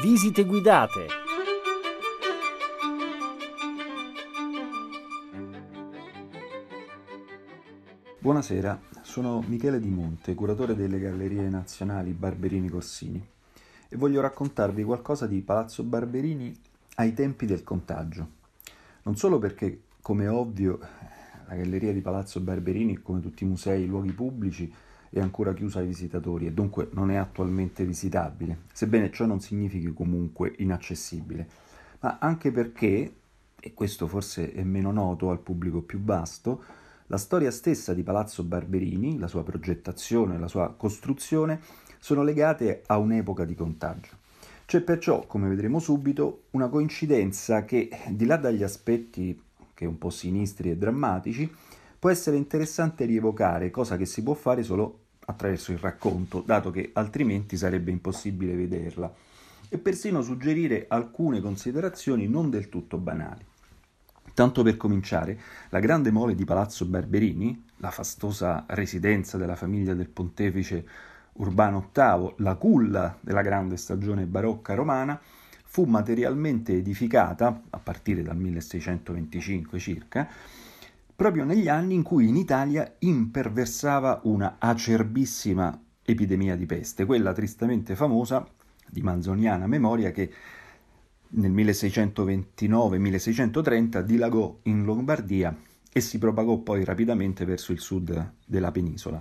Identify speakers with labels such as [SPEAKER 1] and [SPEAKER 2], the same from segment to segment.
[SPEAKER 1] visite guidate.
[SPEAKER 2] Buonasera, sono Michele Di Monte, curatore delle Gallerie Nazionali Barberini Corsini e voglio raccontarvi qualcosa di Palazzo Barberini ai tempi del contagio. Non solo perché, come ovvio, la galleria di Palazzo Barberini, come tutti i musei e luoghi pubblici, è ancora chiusa ai visitatori e dunque non è attualmente visitabile, sebbene ciò non significhi comunque inaccessibile, ma anche perché, e questo forse è meno noto al pubblico più vasto, la storia stessa di Palazzo Barberini, la sua progettazione, la sua costruzione, sono legate a un'epoca di contagio. C'è perciò, come vedremo subito, una coincidenza che, di là dagli aspetti che un po' sinistri e drammatici, può essere interessante rievocare, cosa che si può fare solo attraverso il racconto, dato che altrimenti sarebbe impossibile vederla, e persino suggerire alcune considerazioni non del tutto banali. Tanto per cominciare, la grande mole di Palazzo Barberini, la fastosa residenza della famiglia del pontefice Urbano VIII, la culla della grande stagione barocca romana, fu materialmente edificata, a partire dal 1625 circa, proprio negli anni in cui in Italia imperversava una acerbissima epidemia di peste, quella tristemente famosa di manzoniana memoria che nel 1629-1630 dilagò in Lombardia e si propagò poi rapidamente verso il sud della penisola.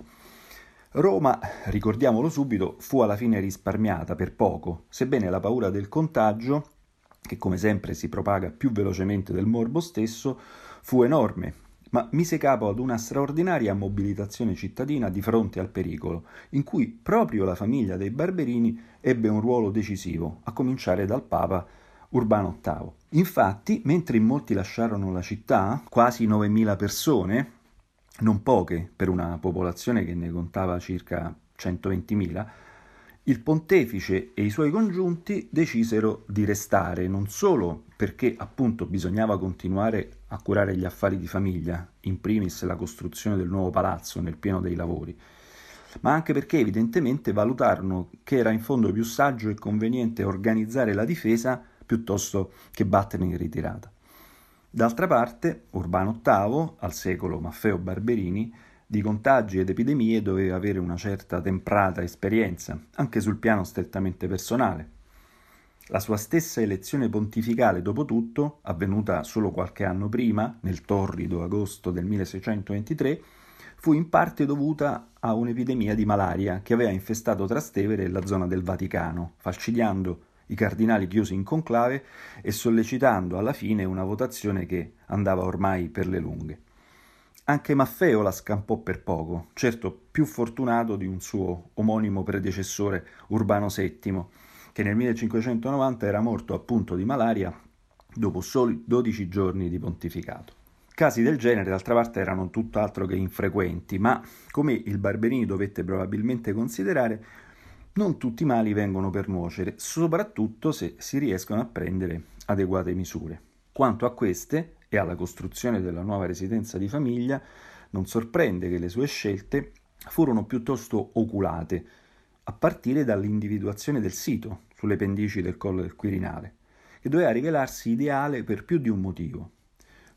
[SPEAKER 2] Roma, ricordiamolo subito, fu alla fine risparmiata per poco, sebbene la paura del contagio, che come sempre si propaga più velocemente del morbo stesso, fu enorme ma mise capo ad una straordinaria mobilitazione cittadina di fronte al pericolo, in cui proprio la famiglia dei Barberini ebbe un ruolo decisivo, a cominciare dal Papa Urbano VIII. Infatti, mentre in molti lasciarono la città, quasi 9.000 persone, non poche per una popolazione che ne contava circa 120.000, il pontefice e i suoi congiunti decisero di restare non solo perché appunto bisognava continuare a curare gli affari di famiglia, in primis la costruzione del nuovo palazzo nel pieno dei lavori, ma anche perché evidentemente valutarono che era in fondo più saggio e conveniente organizzare la difesa piuttosto che battere in ritirata. D'altra parte, Urbano VIII, al secolo Maffeo Barberini, di contagi ed epidemie doveva avere una certa temprata esperienza, anche sul piano strettamente personale. La sua stessa elezione pontificale, dopo tutto, avvenuta solo qualche anno prima, nel torrido agosto del 1623, fu in parte dovuta a un'epidemia di malaria che aveva infestato Trastevere e la zona del Vaticano, falcidiando i cardinali chiusi in conclave e sollecitando alla fine una votazione che andava ormai per le lunghe. Anche Maffeo la scampò per poco, certo più fortunato di un suo omonimo predecessore Urbano VII, che nel 1590 era morto appunto di malaria dopo soli 12 giorni di pontificato. Casi del genere, d'altra parte, erano tutt'altro che infrequenti, ma, come il Barberini dovette probabilmente considerare, non tutti i mali vengono per nuocere, soprattutto se si riescono a prendere adeguate misure. Quanto a queste, e alla costruzione della nuova residenza di famiglia, non sorprende che le sue scelte furono piuttosto oculate, a partire dall'individuazione del sito sulle pendici del Collo del Quirinale, che doveva rivelarsi ideale per più di un motivo.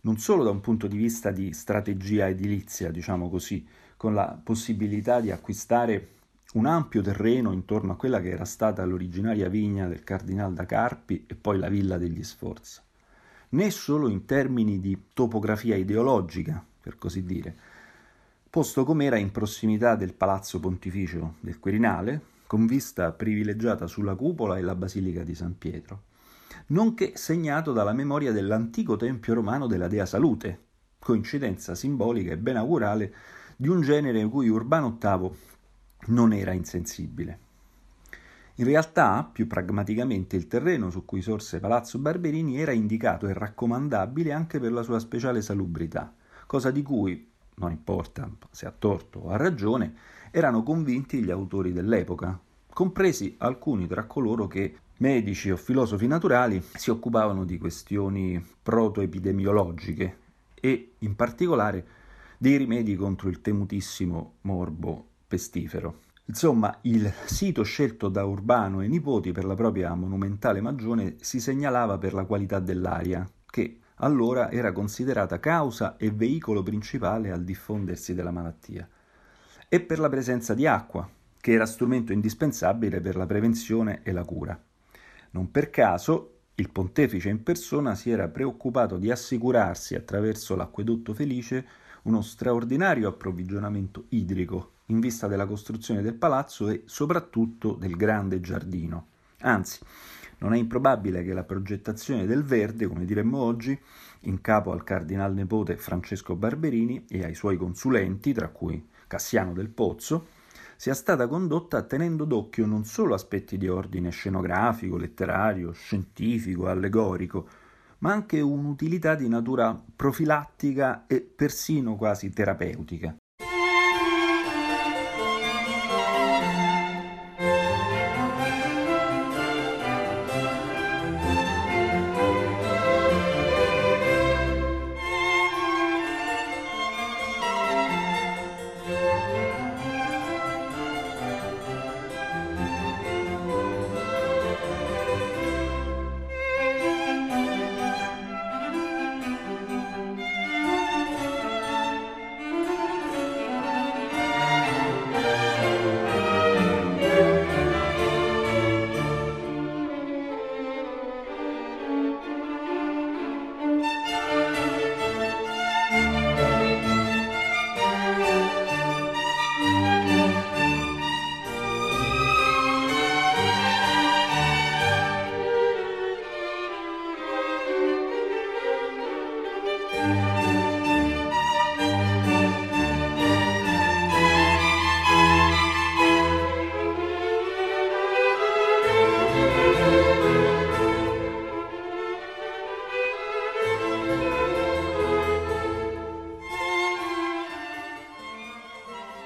[SPEAKER 2] Non solo da un punto di vista di strategia edilizia, diciamo così, con la possibilità di acquistare un ampio terreno intorno a quella che era stata l'originaria vigna del Cardinal da Carpi e poi la villa degli Sforza, né solo in termini di topografia ideologica, per così dire, posto com'era in prossimità del palazzo pontificio del Quirinale, con vista privilegiata sulla cupola e la basilica di San Pietro, nonché segnato dalla memoria dell'antico tempio romano della Dea Salute, coincidenza simbolica e benaugurale di un genere cui Urbano VIII non era insensibile. In realtà, più pragmaticamente, il terreno su cui sorse Palazzo Barberini era indicato e raccomandabile anche per la sua speciale salubrità, cosa di cui, non importa se a torto o a ragione, erano convinti gli autori dell'epoca, compresi alcuni tra coloro che, medici o filosofi naturali, si occupavano di questioni protoepidemiologiche e, in particolare, dei rimedi contro il temutissimo morbo pestifero. Insomma, il sito scelto da Urbano e nipoti per la propria monumentale magione si segnalava per la qualità dell'aria, che allora era considerata causa e veicolo principale al diffondersi della malattia, e per la presenza di acqua, che era strumento indispensabile per la prevenzione e la cura. Non per caso il pontefice in persona si era preoccupato di assicurarsi attraverso l'acquedotto felice uno straordinario approvvigionamento idrico in vista della costruzione del palazzo e soprattutto del grande giardino. Anzi, non è improbabile che la progettazione del verde, come diremmo oggi, in capo al cardinal nepote Francesco Barberini e ai suoi consulenti, tra cui Cassiano del Pozzo, sia stata condotta tenendo d'occhio non solo aspetti di ordine scenografico, letterario, scientifico, allegorico, ma anche un'utilità di natura profilattica e persino quasi terapeutica.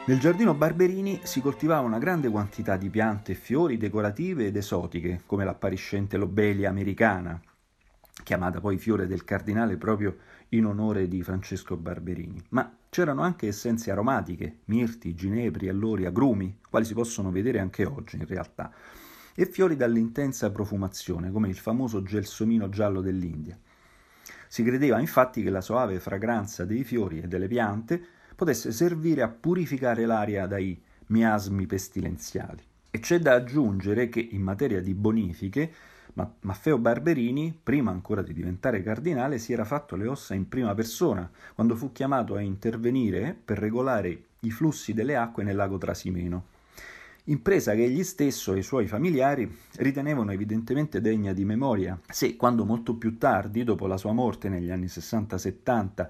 [SPEAKER 2] Nel giardino Barberini si coltivava una grande quantità di piante e fiori decorative ed esotiche, come l'appariscente lobelia americana, chiamata poi fiore del cardinale proprio in onore di Francesco Barberini. Ma c'erano anche essenze aromatiche, mirti, ginepri, allori, agrumi, quali si possono vedere anche oggi in realtà, e fiori dall'intensa profumazione, come il famoso gelsomino giallo dell'India. Si credeva infatti che la soave fragranza dei fiori e delle piante potesse servire a purificare l'aria dai miasmi pestilenziali. E c'è da aggiungere che in materia di bonifiche Maffeo Barberini, prima ancora di diventare cardinale, si era fatto le ossa in prima persona quando fu chiamato a intervenire per regolare i flussi delle acque nel lago Trasimeno. Impresa che egli stesso e i suoi familiari ritenevano evidentemente degna di memoria, se quando molto più tardi, dopo la sua morte negli anni 60-70,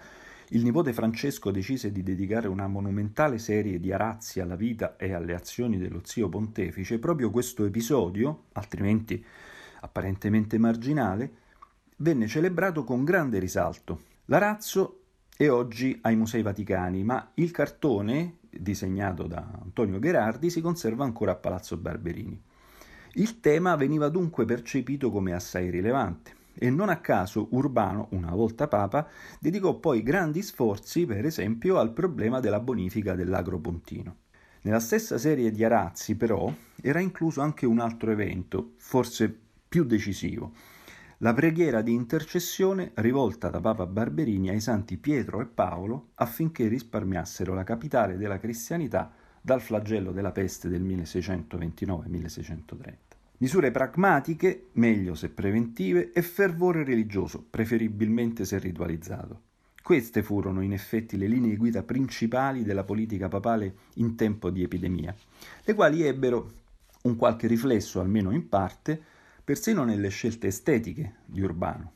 [SPEAKER 2] il nipote Francesco decise di dedicare una monumentale serie di arazzi alla vita e alle azioni dello zio pontefice, proprio questo episodio, altrimenti apparentemente marginale, venne celebrato con grande risalto. L'arazzo è oggi ai Musei Vaticani, ma il cartone, disegnato da Antonio Gherardi, si conserva ancora a Palazzo Barberini. Il tema veniva dunque percepito come assai rilevante e non a caso Urbano, una volta papa, dedicò poi grandi sforzi, per esempio, al problema della bonifica dell'Agropontino. Nella stessa serie di arazzi, però, era incluso anche un altro evento, forse più decisivo, la preghiera di intercessione rivolta da Papa Barberini ai santi Pietro e Paolo affinché risparmiassero la capitale della cristianità dal flagello della peste del 1629-1630. Misure pragmatiche, meglio se preventive, e fervore religioso, preferibilmente se ritualizzato. Queste furono in effetti le linee guida principali della politica papale in tempo di epidemia, le quali ebbero un qualche riflesso, almeno in parte, persino nelle scelte estetiche di Urbano.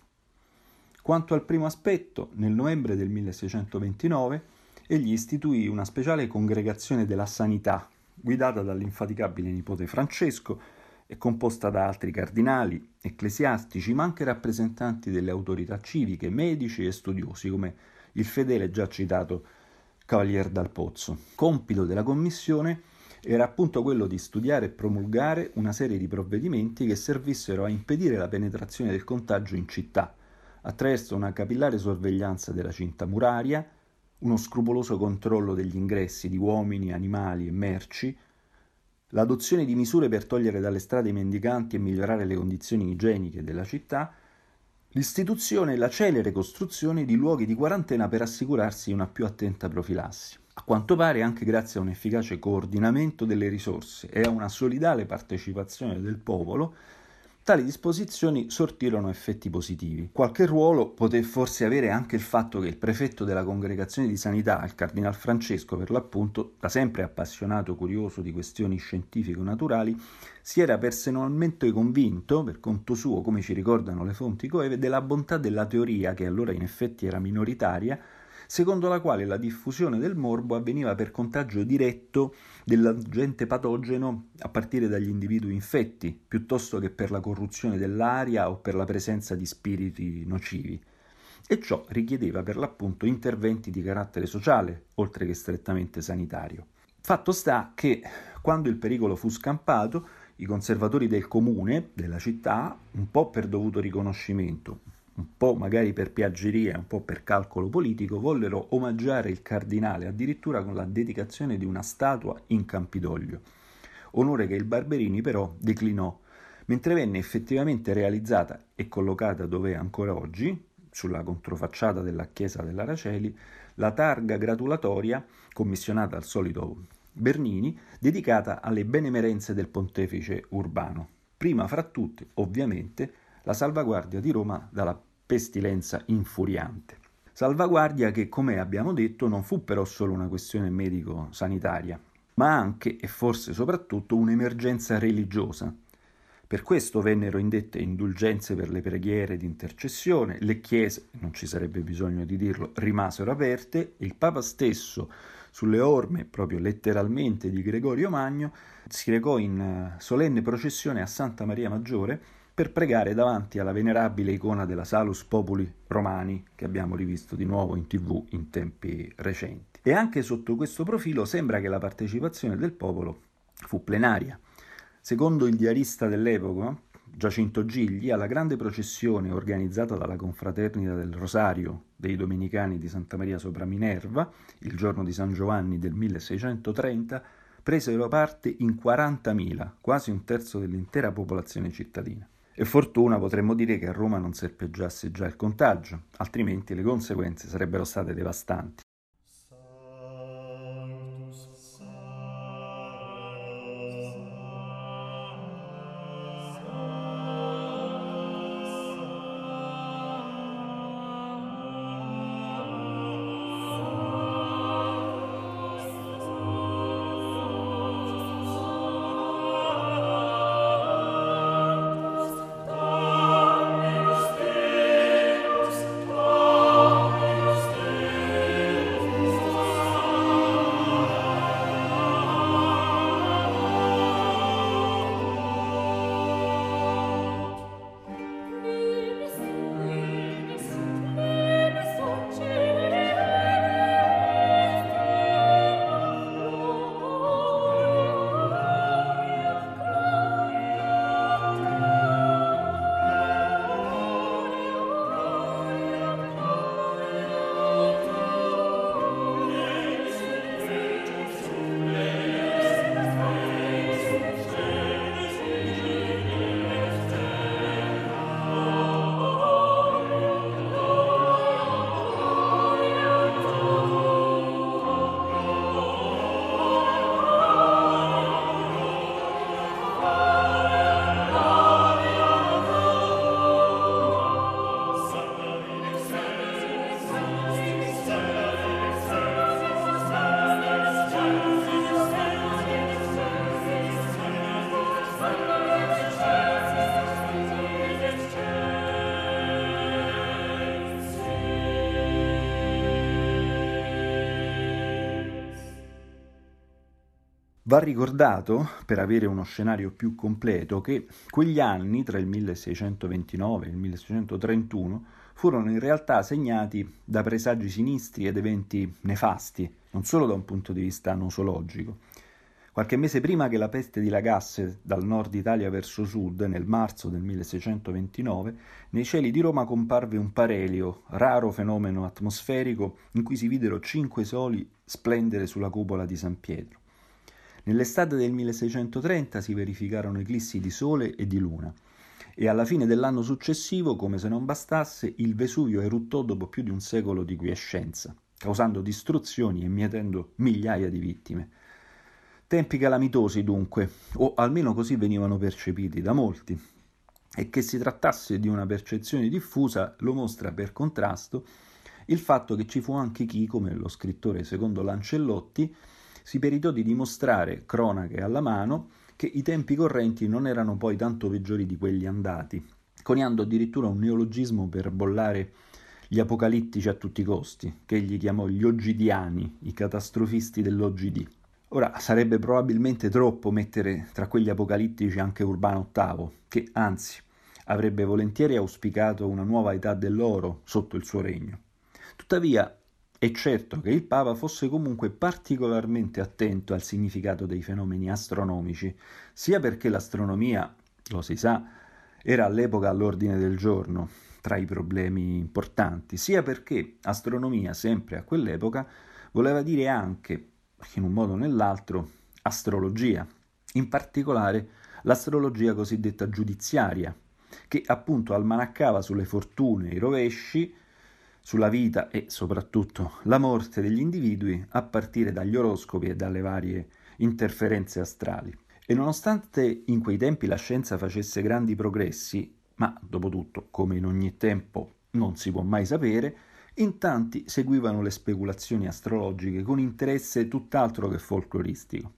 [SPEAKER 2] Quanto al primo aspetto, nel novembre del 1629 egli istituì una speciale congregazione della sanità, guidata dall'infaticabile nipote Francesco, è composta da altri cardinali, ecclesiastici, ma anche rappresentanti delle autorità civiche, medici e studiosi, come il fedele già citato Cavalier dal Pozzo. Compito della commissione era appunto quello di studiare e promulgare una serie di provvedimenti che servissero a impedire la penetrazione del contagio in città, attraverso una capillare sorveglianza della cinta muraria, uno scrupoloso controllo degli ingressi di uomini, animali e merci, l'adozione di misure per togliere dalle strade i mendicanti e migliorare le condizioni igieniche della città, l'istituzione e la celere costruzione di luoghi di quarantena per assicurarsi una più attenta profilassi. A quanto pare anche grazie a un efficace coordinamento delle risorse e a una solidale partecipazione del popolo, Tali disposizioni sortirono effetti positivi. Qualche ruolo poté forse avere anche il fatto che il prefetto della congregazione di sanità, il cardinal Francesco per l'appunto, da sempre appassionato curioso di questioni scientifiche o naturali, si era personalmente convinto, per conto suo, come ci ricordano le fonti coeve, della bontà della teoria, che allora in effetti era minoritaria, secondo la quale la diffusione del morbo avveniva per contagio diretto dell'agente patogeno a partire dagli individui infetti, piuttosto che per la corruzione dell'aria o per la presenza di spiriti nocivi. E ciò richiedeva per l'appunto interventi di carattere sociale, oltre che strettamente sanitario. Fatto sta che, quando il pericolo fu scampato, i conservatori del comune, della città, un po' per dovuto riconoscimento, un po' magari per piaggeria, un po' per calcolo politico, vollero omaggiare il cardinale addirittura con la dedicazione di una statua in Campidoglio, onore che il Barberini però declinò, mentre venne effettivamente realizzata e collocata dove è ancora oggi, sulla controfacciata della chiesa dell'Araceli, la targa gratulatoria commissionata al solito Bernini, dedicata alle benemerenze del pontefice urbano. Prima fra tutte, ovviamente, la salvaguardia di Roma dalla pestilenza infuriante. Salvaguardia che, come abbiamo detto, non fu però solo una questione medico-sanitaria, ma anche e forse soprattutto un'emergenza religiosa. Per questo vennero indette indulgenze per le preghiere di intercessione, le chiese, non ci sarebbe bisogno di dirlo, rimasero aperte il Papa stesso, sulle orme, proprio letteralmente, di Gregorio Magno, si recò in eh, solenne processione a Santa Maria Maggiore per pregare davanti alla venerabile icona della Salus Populi Romani che abbiamo rivisto di nuovo in tv in tempi recenti. E anche sotto questo profilo sembra che la partecipazione del popolo fu plenaria. Secondo il diarista dell'epoca, Giacinto Gigli, alla grande processione organizzata dalla confraternita del Rosario dei Domenicani di Santa Maria sopra Minerva, il giorno di San Giovanni del 1630, presero parte in 40.000, quasi un terzo dell'intera popolazione cittadina. E fortuna potremmo dire che a Roma non serpeggiasse già il contagio, altrimenti le conseguenze sarebbero state devastanti. Va ricordato, per avere uno scenario più completo, che quegli anni, tra il 1629 e il 1631, furono in realtà segnati da presagi sinistri ed eventi nefasti, non solo da un punto di vista nosologico. Qualche mese prima che la peste dilagasse dal nord Italia verso sud, nel marzo del 1629, nei cieli di Roma comparve un parelio, raro fenomeno atmosferico, in cui si videro cinque soli splendere sulla cupola di San Pietro. Nell'estate del 1630 si verificarono eclissi di Sole e di Luna e alla fine dell'anno successivo, come se non bastasse, il Vesuvio eruttò dopo più di un secolo di quiescenza, causando distruzioni e mietendo migliaia di vittime. Tempi calamitosi dunque, o almeno così venivano percepiti da molti, e che si trattasse di una percezione diffusa lo mostra per contrasto il fatto che ci fu anche chi, come lo scrittore secondo Lancellotti, si peritò di dimostrare, cronache alla mano, che i tempi correnti non erano poi tanto peggiori di quelli andati, coniando addirittura un neologismo per bollare gli apocalittici a tutti i costi, che egli chiamò gli ogidiani, i catastrofisti dell'OGD. Ora sarebbe probabilmente troppo mettere tra quegli apocalittici anche Urbano VIII, che anzi avrebbe volentieri auspicato una nuova età dell'oro sotto il suo regno. Tuttavia è certo che il Papa fosse comunque particolarmente attento al significato dei fenomeni astronomici, sia perché l'astronomia, lo si sa, era all'epoca all'ordine del giorno tra i problemi importanti, sia perché astronomia sempre a quell'epoca voleva dire anche, in un modo o nell'altro, astrologia, in particolare l'astrologia cosiddetta giudiziaria, che appunto almanaccava sulle fortune e i rovesci sulla vita e soprattutto la morte degli individui a partire dagli oroscopi e dalle varie interferenze astrali. E nonostante in quei tempi la scienza facesse grandi progressi, ma dopo tutto, come in ogni tempo, non si può mai sapere, in tanti seguivano le speculazioni astrologiche con interesse tutt'altro che folcloristico.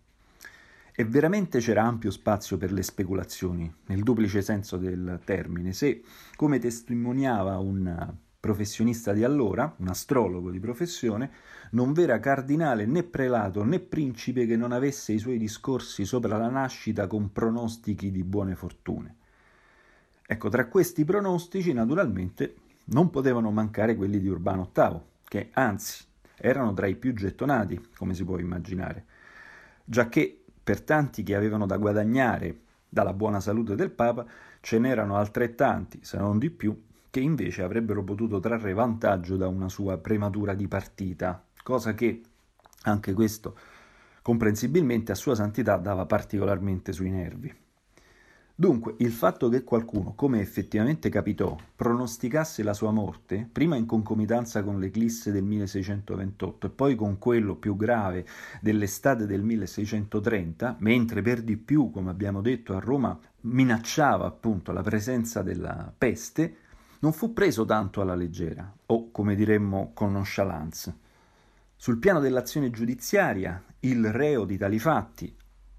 [SPEAKER 2] E veramente c'era ampio spazio per le speculazioni, nel duplice senso del termine, se, come testimoniava un professionista di allora, un astrologo di professione, non v'era cardinale né prelato né principe che non avesse i suoi discorsi sopra la nascita con pronostichi di buone fortune. Ecco, tra questi pronostici naturalmente non potevano mancare quelli di Urbano VIII, che anzi erano tra i più gettonati, come si può immaginare, giacché per tanti che avevano da guadagnare dalla buona salute del Papa, ce n'erano altrettanti, se non di più, che invece avrebbero potuto trarre vantaggio da una sua prematura di partita, cosa che, anche questo, comprensibilmente a Sua Santità dava particolarmente sui nervi. Dunque, il fatto che qualcuno, come effettivamente capitò, pronosticasse la sua morte, prima in concomitanza con l'eclisse del 1628 e poi con quello più grave dell'estate del 1630, mentre per di più, come abbiamo detto, a Roma minacciava appunto la presenza della peste, non fu preso tanto alla leggera, o come diremmo con nonchalance. Sul piano dell'azione giudiziaria, il reo di tali fatti,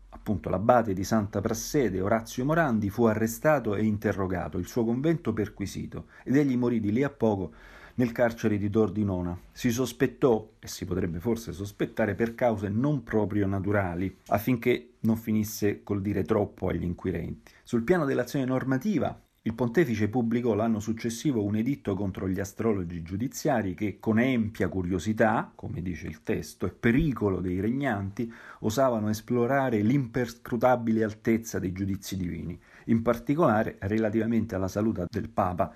[SPEAKER 2] appunto l'abate di Santa Prassede, Orazio Morandi, fu arrestato e interrogato, il suo convento perquisito, ed egli morì di lì a poco nel carcere di Tordinona. Si sospettò, e si potrebbe forse sospettare, per cause non proprio naturali, affinché non finisse col dire troppo agli inquirenti. Sul piano dell'azione normativa, il pontefice pubblicò l'anno successivo un editto contro gli astrologi giudiziari che, con empia curiosità, come dice il testo, e pericolo dei regnanti, osavano esplorare l'imperscrutabile altezza dei giudizi divini, in particolare relativamente alla salute del Papa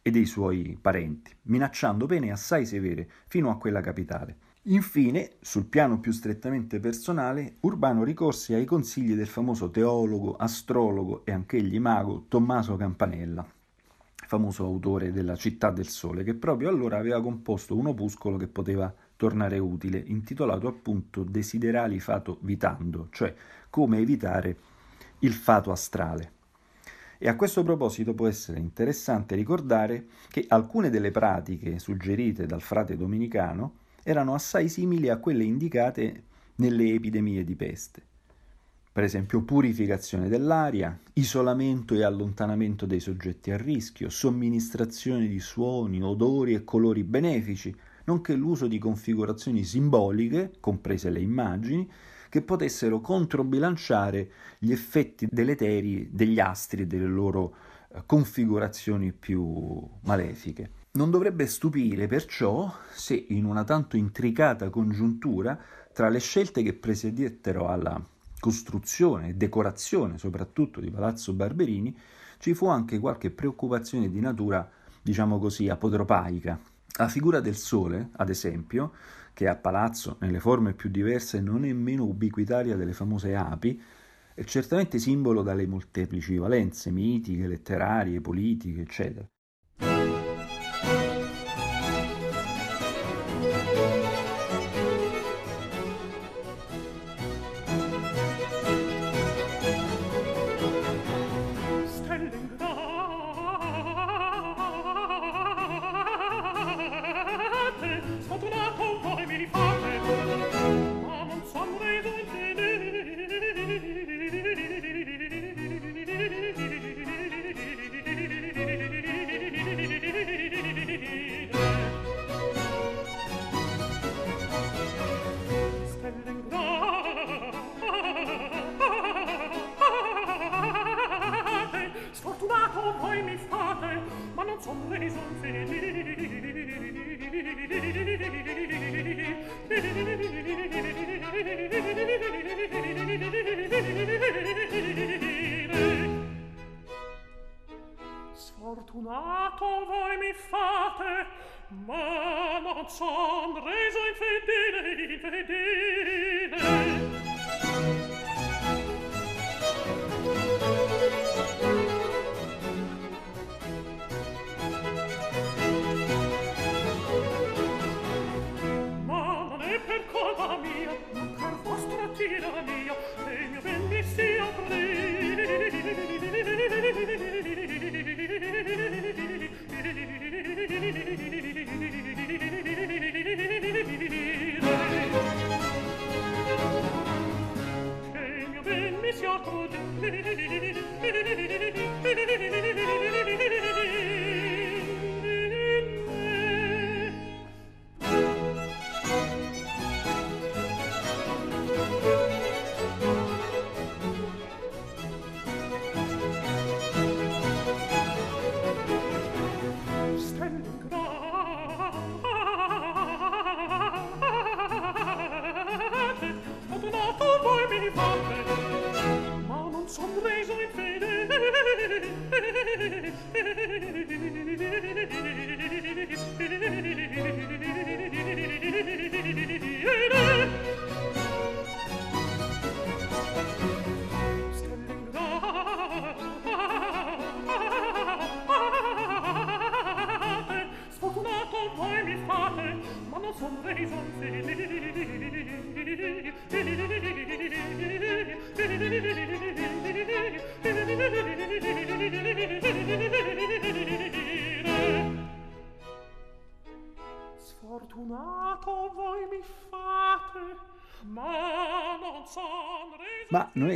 [SPEAKER 2] e dei suoi parenti, minacciando pene assai severe fino a quella capitale. Infine, sul piano più strettamente personale, Urbano ricorse ai consigli del famoso teologo, astrologo e anch'egli mago Tommaso Campanella, famoso autore della Città del Sole, che proprio allora aveva composto un opuscolo che poteva tornare utile, intitolato appunto Desiderali fato vitando, cioè come evitare il fato astrale. E a questo proposito può essere interessante ricordare che alcune delle pratiche suggerite dal frate domenicano erano assai simili a quelle indicate nelle epidemie di peste. Per esempio purificazione dell'aria, isolamento e allontanamento dei soggetti a rischio, somministrazione di suoni, odori e colori benefici, nonché l'uso di configurazioni simboliche, comprese le immagini, che potessero controbilanciare gli effetti deleteri degli astri e delle loro eh, configurazioni più malefiche. Non dovrebbe stupire perciò se in una tanto intricata congiuntura tra le scelte che presiedettero alla costruzione e decorazione soprattutto di Palazzo Barberini ci fu anche qualche preoccupazione di natura, diciamo così, apotropaica. La figura del sole, ad esempio, che a palazzo, nelle forme più diverse, non è meno ubiquitaria delle famose api, è certamente simbolo dalle molteplici valenze mitiche, letterarie, politiche, eccetera.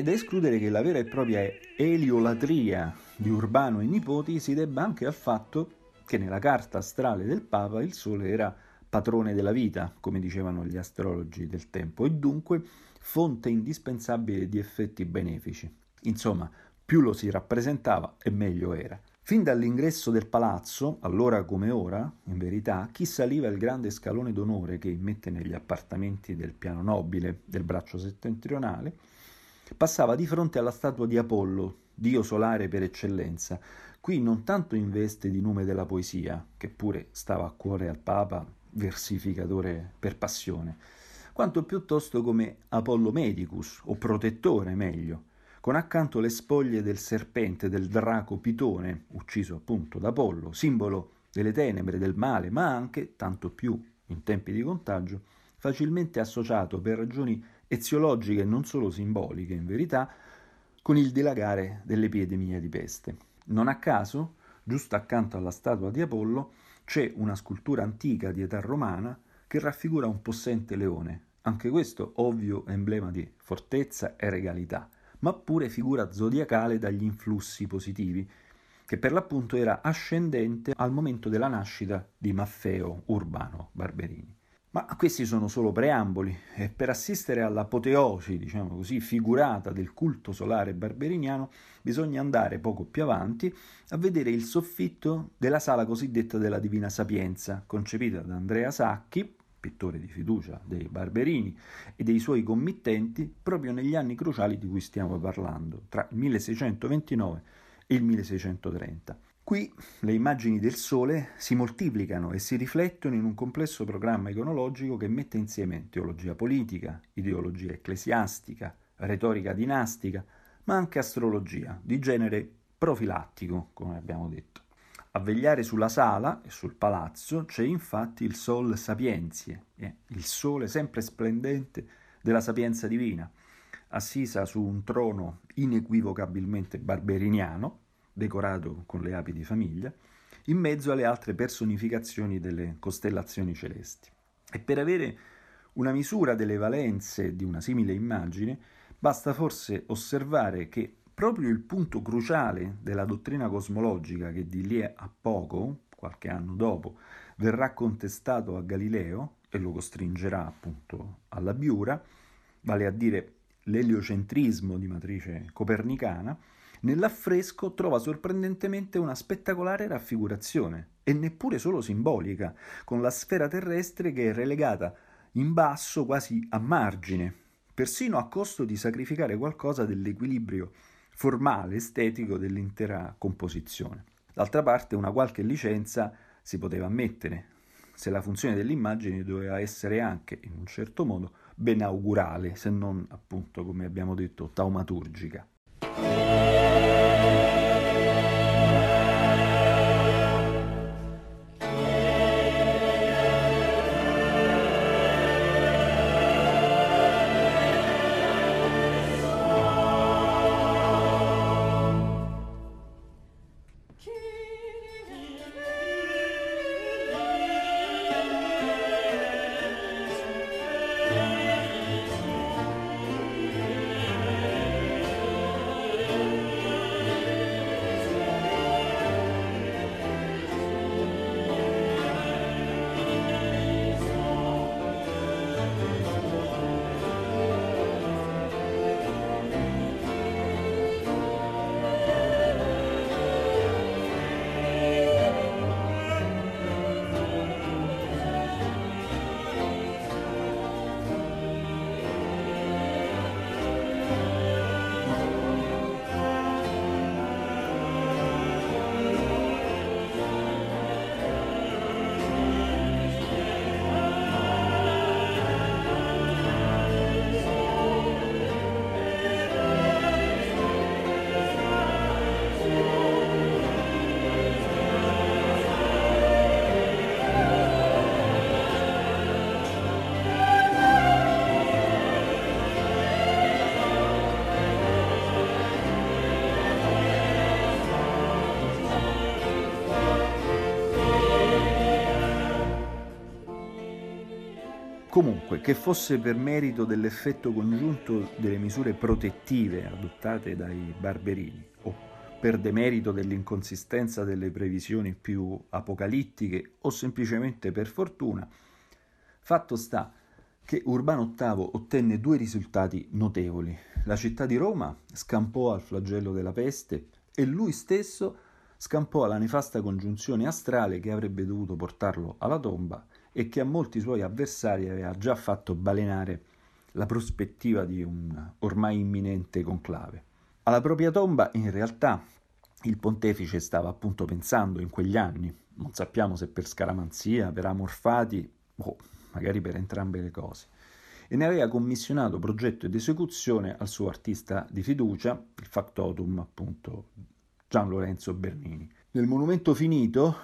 [SPEAKER 2] È da escludere che la vera e propria eliolatria di Urbano e nipoti si debba anche al fatto che nella carta astrale del Papa il Sole era patrone della vita, come dicevano gli astrologi del tempo, e dunque fonte indispensabile di effetti benefici. Insomma, più lo si rappresentava e meglio era. Fin dall'ingresso del palazzo, allora come ora, in verità, chi saliva il grande scalone d'onore che immette negli appartamenti del piano nobile del braccio settentrionale, passava di fronte alla statua di Apollo, dio solare per eccellenza, qui non tanto in veste di nome della poesia, che pure stava a cuore al Papa, versificatore per passione, quanto piuttosto come Apollo Medicus, o protettore meglio, con accanto le spoglie del serpente del draco Pitone, ucciso appunto da Apollo, simbolo delle tenebre, del male, ma anche, tanto più in tempi di contagio, facilmente associato per ragioni eziologiche e non solo simboliche in verità, con il dilagare dell'epidemia di peste. Non a caso, giusto accanto alla statua di Apollo, c'è una scultura antica di età romana che raffigura un possente leone, anche questo ovvio emblema di fortezza e regalità, ma pure figura zodiacale dagli influssi positivi, che per l'appunto era ascendente al momento della nascita di Maffeo Urbano Barberini. Ma questi sono solo preamboli e per assistere all'apoteosi, diciamo così, figurata del culto solare barberiniano bisogna andare poco più avanti a vedere il soffitto della sala cosiddetta della Divina Sapienza, concepita da Andrea Sacchi, pittore di fiducia dei Barberini e dei suoi committenti, proprio negli anni cruciali di cui stiamo parlando, tra il 1629 e il 1630. Qui le immagini del Sole si moltiplicano e si riflettono in un complesso programma iconologico che mette insieme teologia politica, ideologia ecclesiastica, retorica dinastica, ma anche astrologia, di genere profilattico, come abbiamo detto. A vegliare sulla sala e sul palazzo c'è infatti il Sol Sapienzie, eh, il sole sempre splendente della sapienza divina, assisa su un trono inequivocabilmente barberiniano, decorato con le api di famiglia, in mezzo alle altre personificazioni delle costellazioni celesti. E per avere una misura delle valenze di una simile immagine, basta forse osservare che proprio il punto cruciale della dottrina cosmologica che di lì a poco, qualche anno dopo, verrà contestato a Galileo e lo costringerà appunto alla biura, vale a dire l'eliocentrismo di matrice copernicana, nell'affresco trova sorprendentemente una spettacolare raffigurazione, e neppure solo simbolica, con la sfera terrestre che è relegata in basso quasi a margine, persino a costo di sacrificare qualcosa dell'equilibrio formale, estetico dell'intera composizione. D'altra parte una qualche licenza si poteva ammettere, se la funzione dell'immagine doveva essere anche, in un certo modo, benaugurale, se non appunto, come abbiamo detto, taumaturgica. Comunque, che fosse per merito dell'effetto congiunto delle misure protettive adottate dai barberini o per demerito dell'inconsistenza delle previsioni più apocalittiche o semplicemente per fortuna, fatto sta che Urbano VIII ottenne due risultati notevoli. La città di Roma scampò al flagello della peste e lui stesso scampò alla nefasta congiunzione astrale che avrebbe dovuto portarlo alla tomba e che a molti suoi avversari aveva già fatto balenare la prospettiva di un ormai imminente conclave. Alla propria tomba, in realtà, il pontefice stava appunto pensando in quegli anni, non sappiamo se per scaramanzia, per amor fati o magari per entrambe le cose, e ne aveva commissionato progetto ed esecuzione al suo artista di fiducia, il factotum appunto Gian Lorenzo Bernini. Nel monumento finito,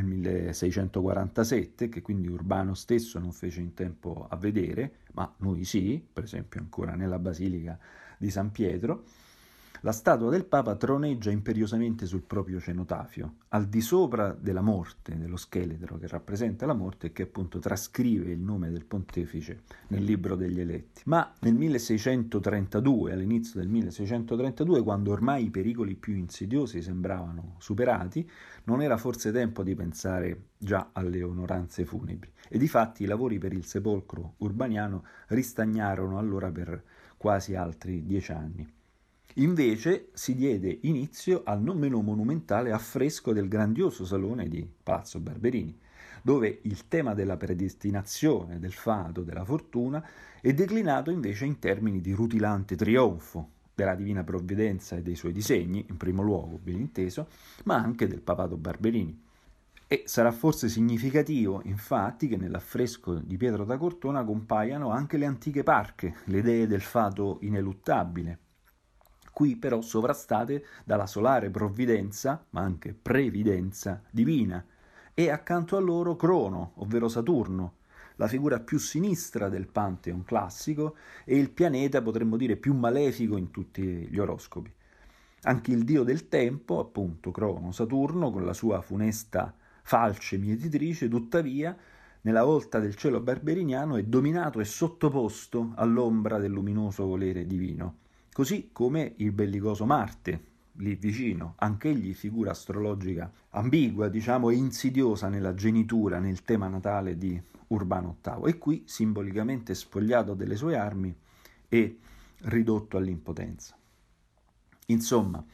[SPEAKER 2] nel 1647, che quindi Urbano stesso non fece in tempo a vedere, ma noi sì, per esempio ancora nella Basilica di San Pietro, la statua del Papa troneggia imperiosamente sul proprio cenotafio, al di sopra della morte, dello scheletro che rappresenta la morte e che appunto trascrive il nome del pontefice nel libro degli eletti. Ma nel 1632, all'inizio del 1632, quando ormai i pericoli più insidiosi sembravano superati, non era forse tempo di pensare già alle onoranze funebri. E difatti i lavori per il sepolcro urbaniano ristagnarono allora per quasi altri dieci anni. Invece si diede inizio al non meno monumentale affresco del grandioso salone di Palazzo Barberini, dove il tema della predestinazione, del fato, della fortuna è declinato invece in termini di rutilante trionfo, della Divina Provvidenza e dei suoi disegni, in primo luogo, ben inteso, ma anche del papato Barberini. E sarà forse significativo, infatti, che nell'affresco di Pietro da Cortona compaiano anche le antiche parche, le dee del fato ineluttabile, qui però sovrastate dalla solare provvidenza, ma anche previdenza divina, e accanto a loro Crono, ovvero Saturno, la figura più sinistra del Pantheon classico e il pianeta, potremmo dire, più malefico in tutti gli oroscopi. Anche il dio del tempo, appunto Crono, Saturno, con la sua funesta falce mietitrice, tuttavia, nella volta del cielo barberiniano è dominato e sottoposto all'ombra del luminoso volere divino, così come il bellicoso Marte, lì vicino, anch'egli figura astrologica ambigua, diciamo, e insidiosa nella genitura, nel tema natale di Urbano VIII, e qui simbolicamente spogliato delle sue armi e ridotto all'impotenza. Insomma,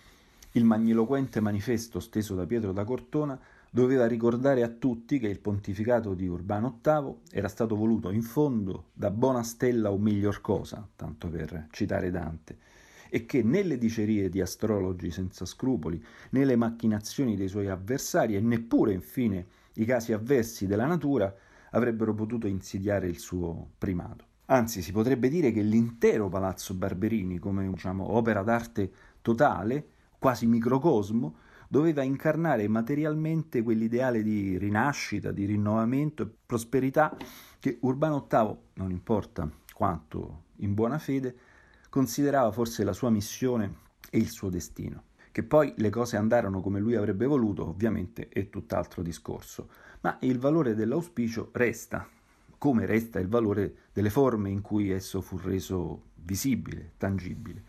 [SPEAKER 2] il magniloquente manifesto steso da Pietro da Cortona doveva ricordare a tutti che il pontificato di Urbano VIII era stato voluto in fondo da buona stella o miglior cosa, tanto per citare Dante, e che nelle dicerie di astrologi senza scrupoli, nelle macchinazioni dei suoi avversari e neppure infine i casi avversi della natura avrebbero potuto insidiare il suo primato. Anzi, si potrebbe dire che l'intero Palazzo Barberini, come diciamo, opera d'arte totale, quasi microcosmo, doveva incarnare materialmente quell'ideale di rinascita, di rinnovamento e prosperità che Urbano VIII, non importa quanto in buona fede, considerava forse la sua missione e il suo destino. Che poi le cose andarono come lui avrebbe voluto, ovviamente è tutt'altro discorso, ma il valore dell'auspicio resta, come resta il valore delle forme in cui esso fu reso visibile, tangibile.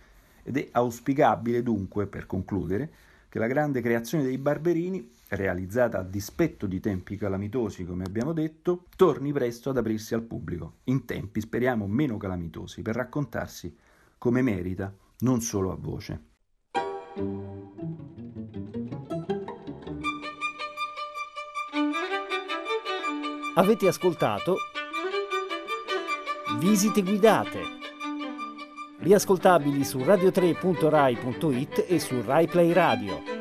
[SPEAKER 2] Ed è auspicabile dunque, per concludere, che la grande creazione dei Barberini, realizzata a dispetto di tempi calamitosi, come abbiamo detto, torni presto ad aprirsi al pubblico, in tempi speriamo meno calamitosi, per raccontarsi come merita, non solo a voce.
[SPEAKER 3] Avete ascoltato Visite guidate, riascoltabili su radio3.rai.it e su RaiPlay Radio.